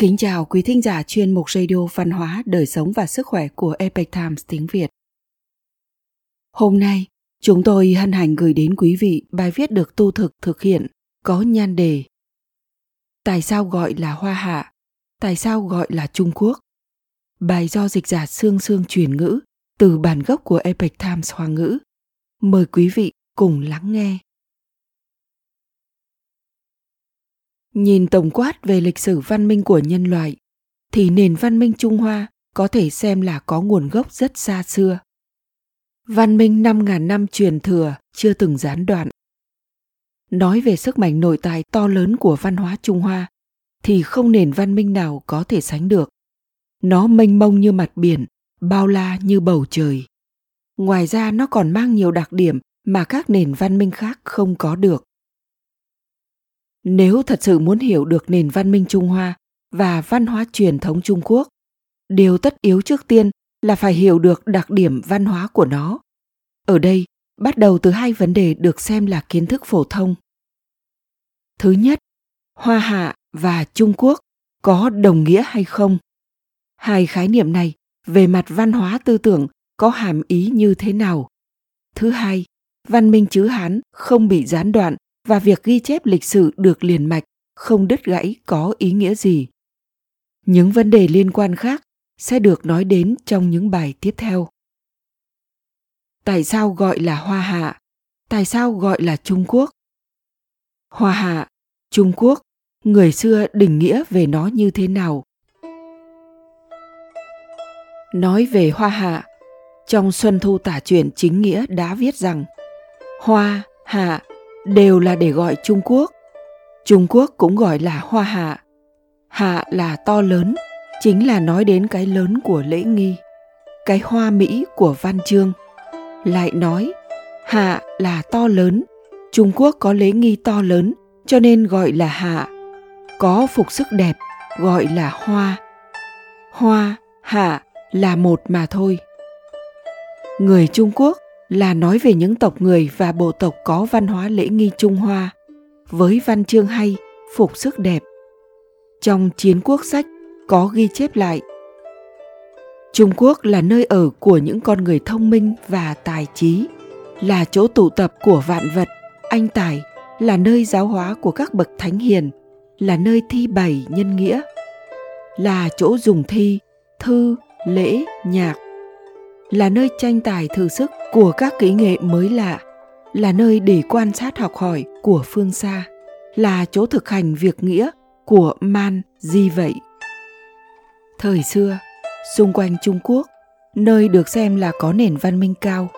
Kính chào quý thính giả chuyên mục radio văn hóa, đời sống và sức khỏe của Epic Times tiếng Việt. Hôm nay, chúng tôi hân hạnh gửi đến quý vị bài viết được tu thực thực hiện có nhan đề Tại sao gọi là Hoa Hạ? Tại sao gọi là Trung Quốc? Bài do dịch giả Sương Sương truyền ngữ từ bản gốc của Epic Times Hoa ngữ. Mời quý vị cùng lắng nghe. Nhìn tổng quát về lịch sử văn minh của nhân loại, thì nền văn minh Trung Hoa có thể xem là có nguồn gốc rất xa xưa. Văn minh 5.000 năm truyền thừa chưa từng gián đoạn. Nói về sức mạnh nội tại to lớn của văn hóa Trung Hoa, thì không nền văn minh nào có thể sánh được. Nó mênh mông như mặt biển, bao la như bầu trời. Ngoài ra nó còn mang nhiều đặc điểm mà các nền văn minh khác không có được. Nếu thật sự muốn hiểu được nền văn minh Trung Hoa và văn hóa truyền thống Trung Quốc, điều tất yếu trước tiên là phải hiểu được đặc điểm văn hóa của nó. Ở đây, bắt đầu từ hai vấn đề được xem là kiến thức phổ thông. Thứ nhất, Hoa Hạ và Trung Quốc có đồng nghĩa hay không? Hai khái niệm này về mặt văn hóa tư tưởng có hàm ý như thế nào? Thứ hai, văn minh chữ Hán không bị gián đoạn và việc ghi chép lịch sử được liền mạch, không đứt gãy có ý nghĩa gì. Những vấn đề liên quan khác sẽ được nói đến trong những bài tiếp theo. Tại sao gọi là Hoa Hạ? Tại sao gọi là Trung Quốc? Hoa Hạ, Trung Quốc, người xưa định nghĩa về nó như thế nào? Nói về Hoa Hạ, trong Xuân Thu Tả Truyện chính nghĩa đã viết rằng Hoa, Hạ đều là để gọi Trung Quốc. Trung Quốc cũng gọi là Hoa Hạ. Hạ là to lớn, chính là nói đến cái lớn của lễ nghi, cái hoa mỹ của văn chương. Lại nói, Hạ là to lớn, Trung Quốc có lễ nghi to lớn cho nên gọi là Hạ. Có phục sức đẹp gọi là Hoa. Hoa, Hạ là một mà thôi. Người Trung Quốc là nói về những tộc người và bộ tộc có văn hóa lễ nghi Trung Hoa, với văn chương hay, phục sức đẹp. Trong chiến quốc sách có ghi chép lại Trung Quốc là nơi ở của những con người thông minh và tài trí, là chỗ tụ tập của vạn vật, anh tài, là nơi giáo hóa của các bậc thánh hiền, là nơi thi bày nhân nghĩa, là chỗ dùng thi, thư, lễ, nhạc, là nơi tranh tài thử sức của các kỹ nghệ mới lạ, là nơi để quan sát học hỏi của phương xa, là chỗ thực hành việc nghĩa của man di vậy. Thời xưa, xung quanh Trung Quốc, nơi được xem là có nền văn minh cao,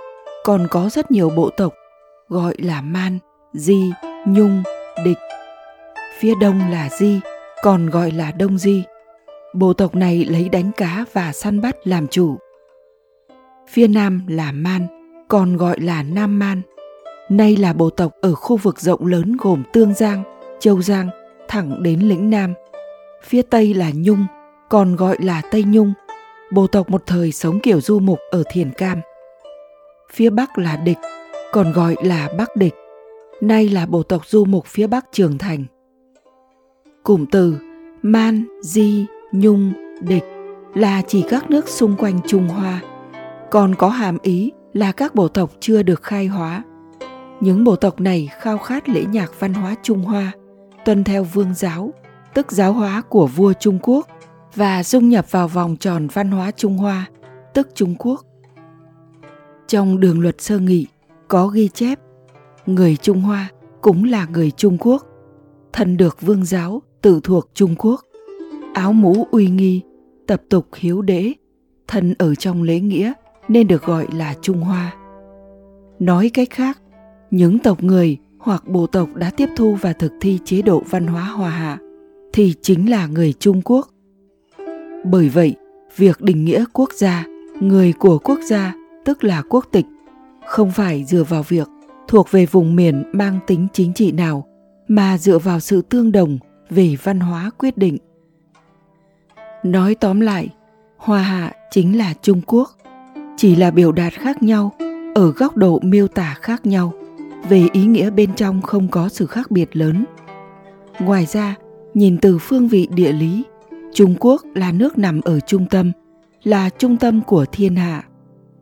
còn có rất nhiều bộ tộc gọi là man, di, nhung, địch. Phía đông là di, còn gọi là đông di. Bộ tộc này lấy đánh cá và săn bắt làm chủ phía nam là Man, còn gọi là Nam Man. Nay là bộ tộc ở khu vực rộng lớn gồm Tương Giang, Châu Giang, thẳng đến lĩnh Nam. Phía tây là Nhung, còn gọi là Tây Nhung. Bộ tộc một thời sống kiểu du mục ở Thiền Cam. Phía bắc là Địch, còn gọi là Bắc Địch. Nay là bộ tộc du mục phía bắc Trường Thành. Cụm từ Man, Di, Nhung, Địch là chỉ các nước xung quanh Trung Hoa – còn có hàm ý là các bộ tộc chưa được khai hóa. Những bộ tộc này khao khát lễ nhạc văn hóa Trung Hoa, tuân theo vương giáo, tức giáo hóa của vua Trung Quốc và dung nhập vào vòng tròn văn hóa Trung Hoa, tức Trung Quốc. Trong đường luật sơ nghị có ghi chép người Trung Hoa cũng là người Trung Quốc, thân được vương giáo tự thuộc Trung Quốc, áo mũ uy nghi, tập tục hiếu đế thân ở trong lễ nghĩa nên được gọi là Trung Hoa. Nói cách khác, những tộc người hoặc bộ tộc đã tiếp thu và thực thi chế độ văn hóa hòa hạ thì chính là người Trung Quốc. Bởi vậy, việc định nghĩa quốc gia, người của quốc gia tức là quốc tịch không phải dựa vào việc thuộc về vùng miền mang tính chính trị nào mà dựa vào sự tương đồng về văn hóa quyết định. Nói tóm lại, Hoa Hạ chính là Trung Quốc chỉ là biểu đạt khác nhau ở góc độ miêu tả khác nhau về ý nghĩa bên trong không có sự khác biệt lớn. Ngoài ra nhìn từ phương vị địa lý Trung Quốc là nước nằm ở trung tâm, là trung tâm của thiên hạ.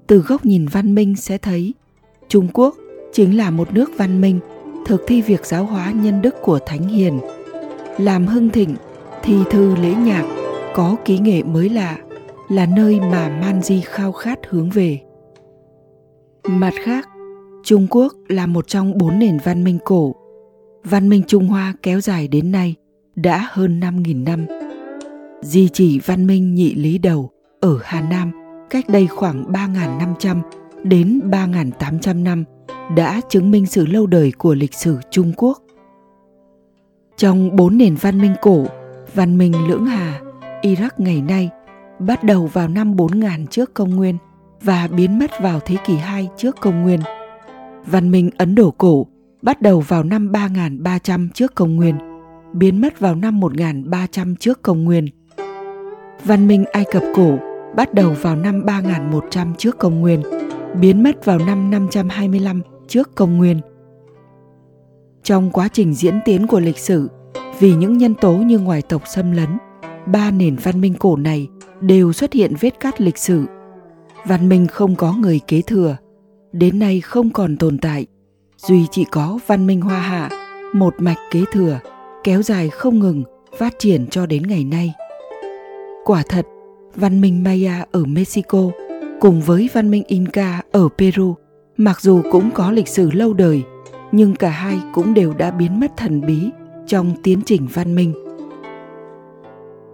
Từ góc nhìn văn minh sẽ thấy Trung Quốc chính là một nước văn minh thực thi việc giáo hóa nhân đức của thánh hiền. Làm hưng thịnh thi thư lễ nhạc có kỹ nghệ mới lạ là nơi mà Manji khao khát hướng về mặt khác trung quốc là một trong bốn nền văn minh cổ văn minh trung hoa kéo dài đến nay đã hơn 5.000 năm. Di chỉ văn minh nhị lý đầu ở Hà Nam cách đây khoảng 3.500 đến 3.800 năm đã chứng minh sự lâu đời của lịch sử Trung Quốc. Trong bốn nền văn minh cổ, văn minh Lưỡng Hà, Iraq ngày nay bắt đầu vào năm 4000 trước công nguyên và biến mất vào thế kỷ 2 trước công nguyên. Văn minh Ấn Độ cổ bắt đầu vào năm 3300 trước công nguyên, biến mất vào năm 1300 trước công nguyên. Văn minh Ai Cập cổ bắt đầu vào năm 3100 trước công nguyên, biến mất vào năm 525 trước công nguyên. Trong quá trình diễn tiến của lịch sử, vì những nhân tố như ngoài tộc xâm lấn, ba nền văn minh cổ này đều xuất hiện vết cắt lịch sử. Văn minh không có người kế thừa, đến nay không còn tồn tại, duy chỉ có văn minh hoa hạ, một mạch kế thừa, kéo dài không ngừng, phát triển cho đến ngày nay. Quả thật, văn minh Maya ở Mexico cùng với văn minh Inca ở Peru mặc dù cũng có lịch sử lâu đời nhưng cả hai cũng đều đã biến mất thần bí trong tiến trình văn minh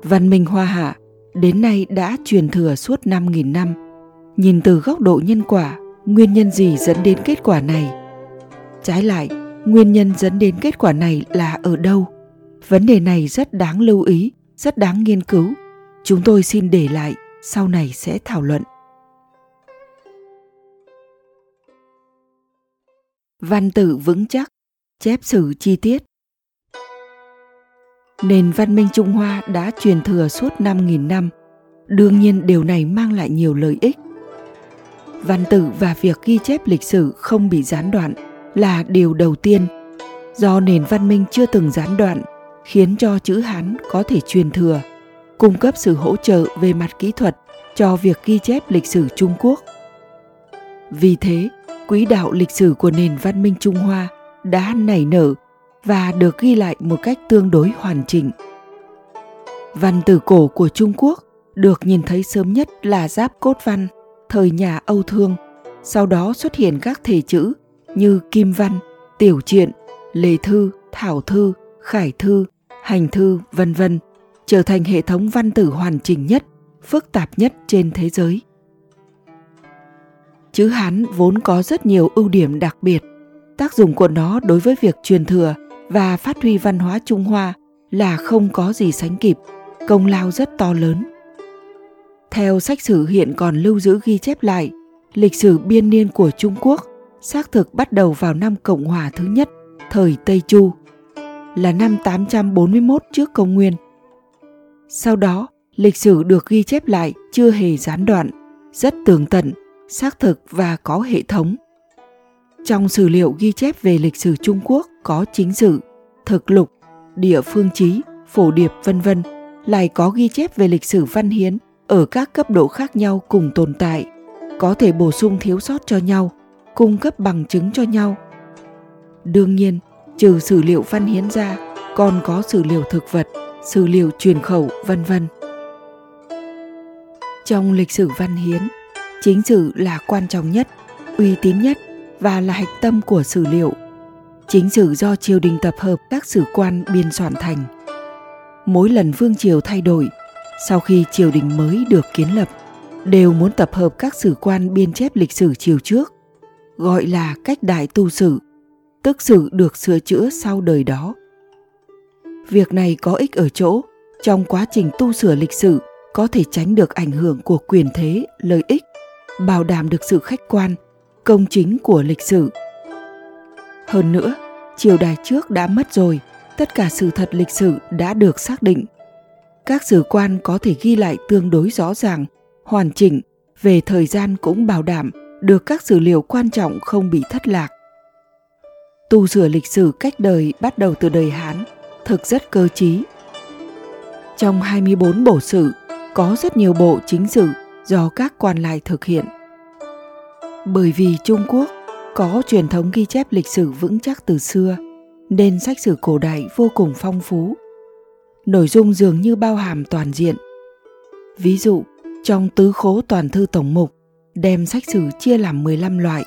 văn minh hoa hạ đến nay đã truyền thừa suốt 5.000 năm. Nhìn từ góc độ nhân quả, nguyên nhân gì dẫn đến kết quả này? Trái lại, nguyên nhân dẫn đến kết quả này là ở đâu? Vấn đề này rất đáng lưu ý, rất đáng nghiên cứu. Chúng tôi xin để lại, sau này sẽ thảo luận. văn tự vững chắc, chép sử chi tiết. Nền văn minh Trung Hoa đã truyền thừa suốt 5.000 năm, đương nhiên điều này mang lại nhiều lợi ích. Văn tự và việc ghi chép lịch sử không bị gián đoạn là điều đầu tiên. Do nền văn minh chưa từng gián đoạn, khiến cho chữ Hán có thể truyền thừa, cung cấp sự hỗ trợ về mặt kỹ thuật cho việc ghi chép lịch sử Trung Quốc. Vì thế, quỹ đạo lịch sử của nền văn minh Trung Hoa đã nảy nở và được ghi lại một cách tương đối hoàn chỉnh. Văn từ cổ của Trung Quốc được nhìn thấy sớm nhất là giáp cốt văn thời nhà Âu Thương, sau đó xuất hiện các thể chữ như Kim Văn, Tiểu Truyện, lề Thư, Thảo Thư, Khải Thư, Hành Thư, vân vân, trở thành hệ thống văn tử hoàn chỉnh nhất, phức tạp nhất trên thế giới chữ Hán vốn có rất nhiều ưu điểm đặc biệt. Tác dụng của nó đối với việc truyền thừa và phát huy văn hóa Trung Hoa là không có gì sánh kịp, công lao rất to lớn. Theo sách sử hiện còn lưu giữ ghi chép lại, lịch sử biên niên của Trung Quốc xác thực bắt đầu vào năm Cộng hòa thứ nhất, thời Tây Chu, là năm 841 trước công nguyên. Sau đó, lịch sử được ghi chép lại chưa hề gián đoạn, rất tường tận xác thực và có hệ thống. Trong sử liệu ghi chép về lịch sử Trung Quốc có chính sử, thực lục, địa phương chí, phổ điệp vân vân, lại có ghi chép về lịch sử văn hiến ở các cấp độ khác nhau cùng tồn tại, có thể bổ sung thiếu sót cho nhau, cung cấp bằng chứng cho nhau. Đương nhiên, trừ sử liệu văn hiến ra, còn có sử liệu thực vật, sử liệu truyền khẩu vân vân. Trong lịch sử văn hiến, chính sử là quan trọng nhất uy tín nhất và là hạch tâm của sử liệu chính sử do triều đình tập hợp các sử quan biên soạn thành. Mỗi lần vương triều thay đổi, sau khi triều đình mới được kiến lập, đều muốn tập hợp các sử quan biên chép lịch sử triều trước, gọi là cách đại tu sử tức sử được sửa chữa sau đời đó. Việc này có ích ở chỗ, trong quá trình tu sửa lịch sử, có thể tránh được ảnh hưởng của quyền thế, lợi ích, bảo đảm được sự khách quan, công chính của lịch sử hơn nữa triều đại trước đã mất rồi tất cả sự thật lịch sử đã được xác định. Các sử quan có thể ghi lại tương đối rõ ràng hoàn chỉnh về thời gian cũng bảo đảm được các sử liệu quan trọng không bị thất lạc. Tu sửa lịch sử cách đời bắt đầu từ đời hán thực rất cơ trí. Trong 24 bộ sử, có rất nhiều bộ chính sử do các quan lại thực hiện. Bởi vì Trung Quốc có truyền thống ghi chép lịch sử vững chắc từ xưa, nên sách sử cổ đại vô cùng phong phú. Nội dung dường như bao hàm toàn diện. Ví dụ, trong tứ khố toàn thư tổng mục, đem sách sử chia làm 15 loại,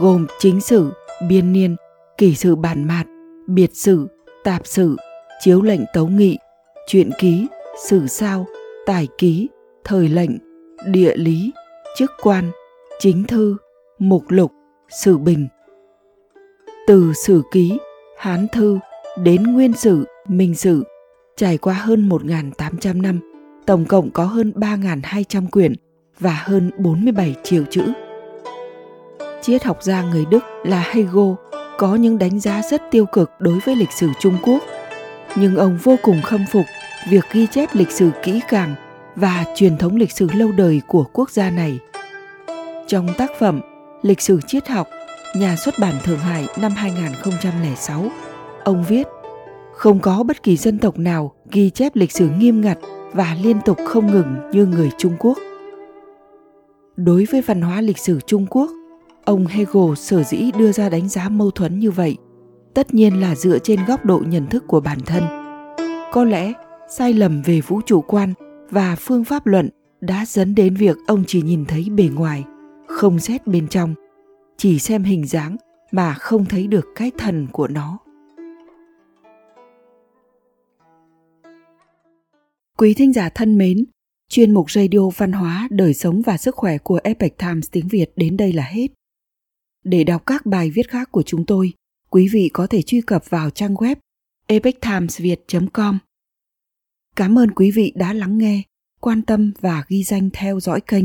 gồm chính sử, biên niên, kỷ sử bản mạt, biệt sử, tạp sử, chiếu lệnh tấu nghị, truyện ký, sử sao, tài ký, thời lệnh, địa lý, chức quan, chính thư, mục lục, sử bình. Từ sử ký, hán thư đến nguyên sử, minh sử, trải qua hơn 1.800 năm, tổng cộng có hơn 3.200 quyển và hơn 47 triệu chữ. Triết học gia người Đức là Hegel có những đánh giá rất tiêu cực đối với lịch sử Trung Quốc, nhưng ông vô cùng khâm phục việc ghi chép lịch sử kỹ càng và truyền thống lịch sử lâu đời của quốc gia này. Trong tác phẩm Lịch sử triết học, nhà xuất bản Thượng Hải năm 2006, ông viết Không có bất kỳ dân tộc nào ghi chép lịch sử nghiêm ngặt và liên tục không ngừng như người Trung Quốc. Đối với văn hóa lịch sử Trung Quốc, ông Hegel sở dĩ đưa ra đánh giá mâu thuẫn như vậy, tất nhiên là dựa trên góc độ nhận thức của bản thân. Có lẽ sai lầm về vũ trụ quan và phương pháp luận đã dẫn đến việc ông chỉ nhìn thấy bề ngoài, không xét bên trong, chỉ xem hình dáng mà không thấy được cái thần của nó. Quý thính giả thân mến, chuyên mục radio văn hóa, đời sống và sức khỏe của Epic Times tiếng Việt đến đây là hết. Để đọc các bài viết khác của chúng tôi, quý vị có thể truy cập vào trang web epictimesviet.com Cảm ơn quý vị đã lắng nghe, quan tâm và ghi danh theo dõi kênh.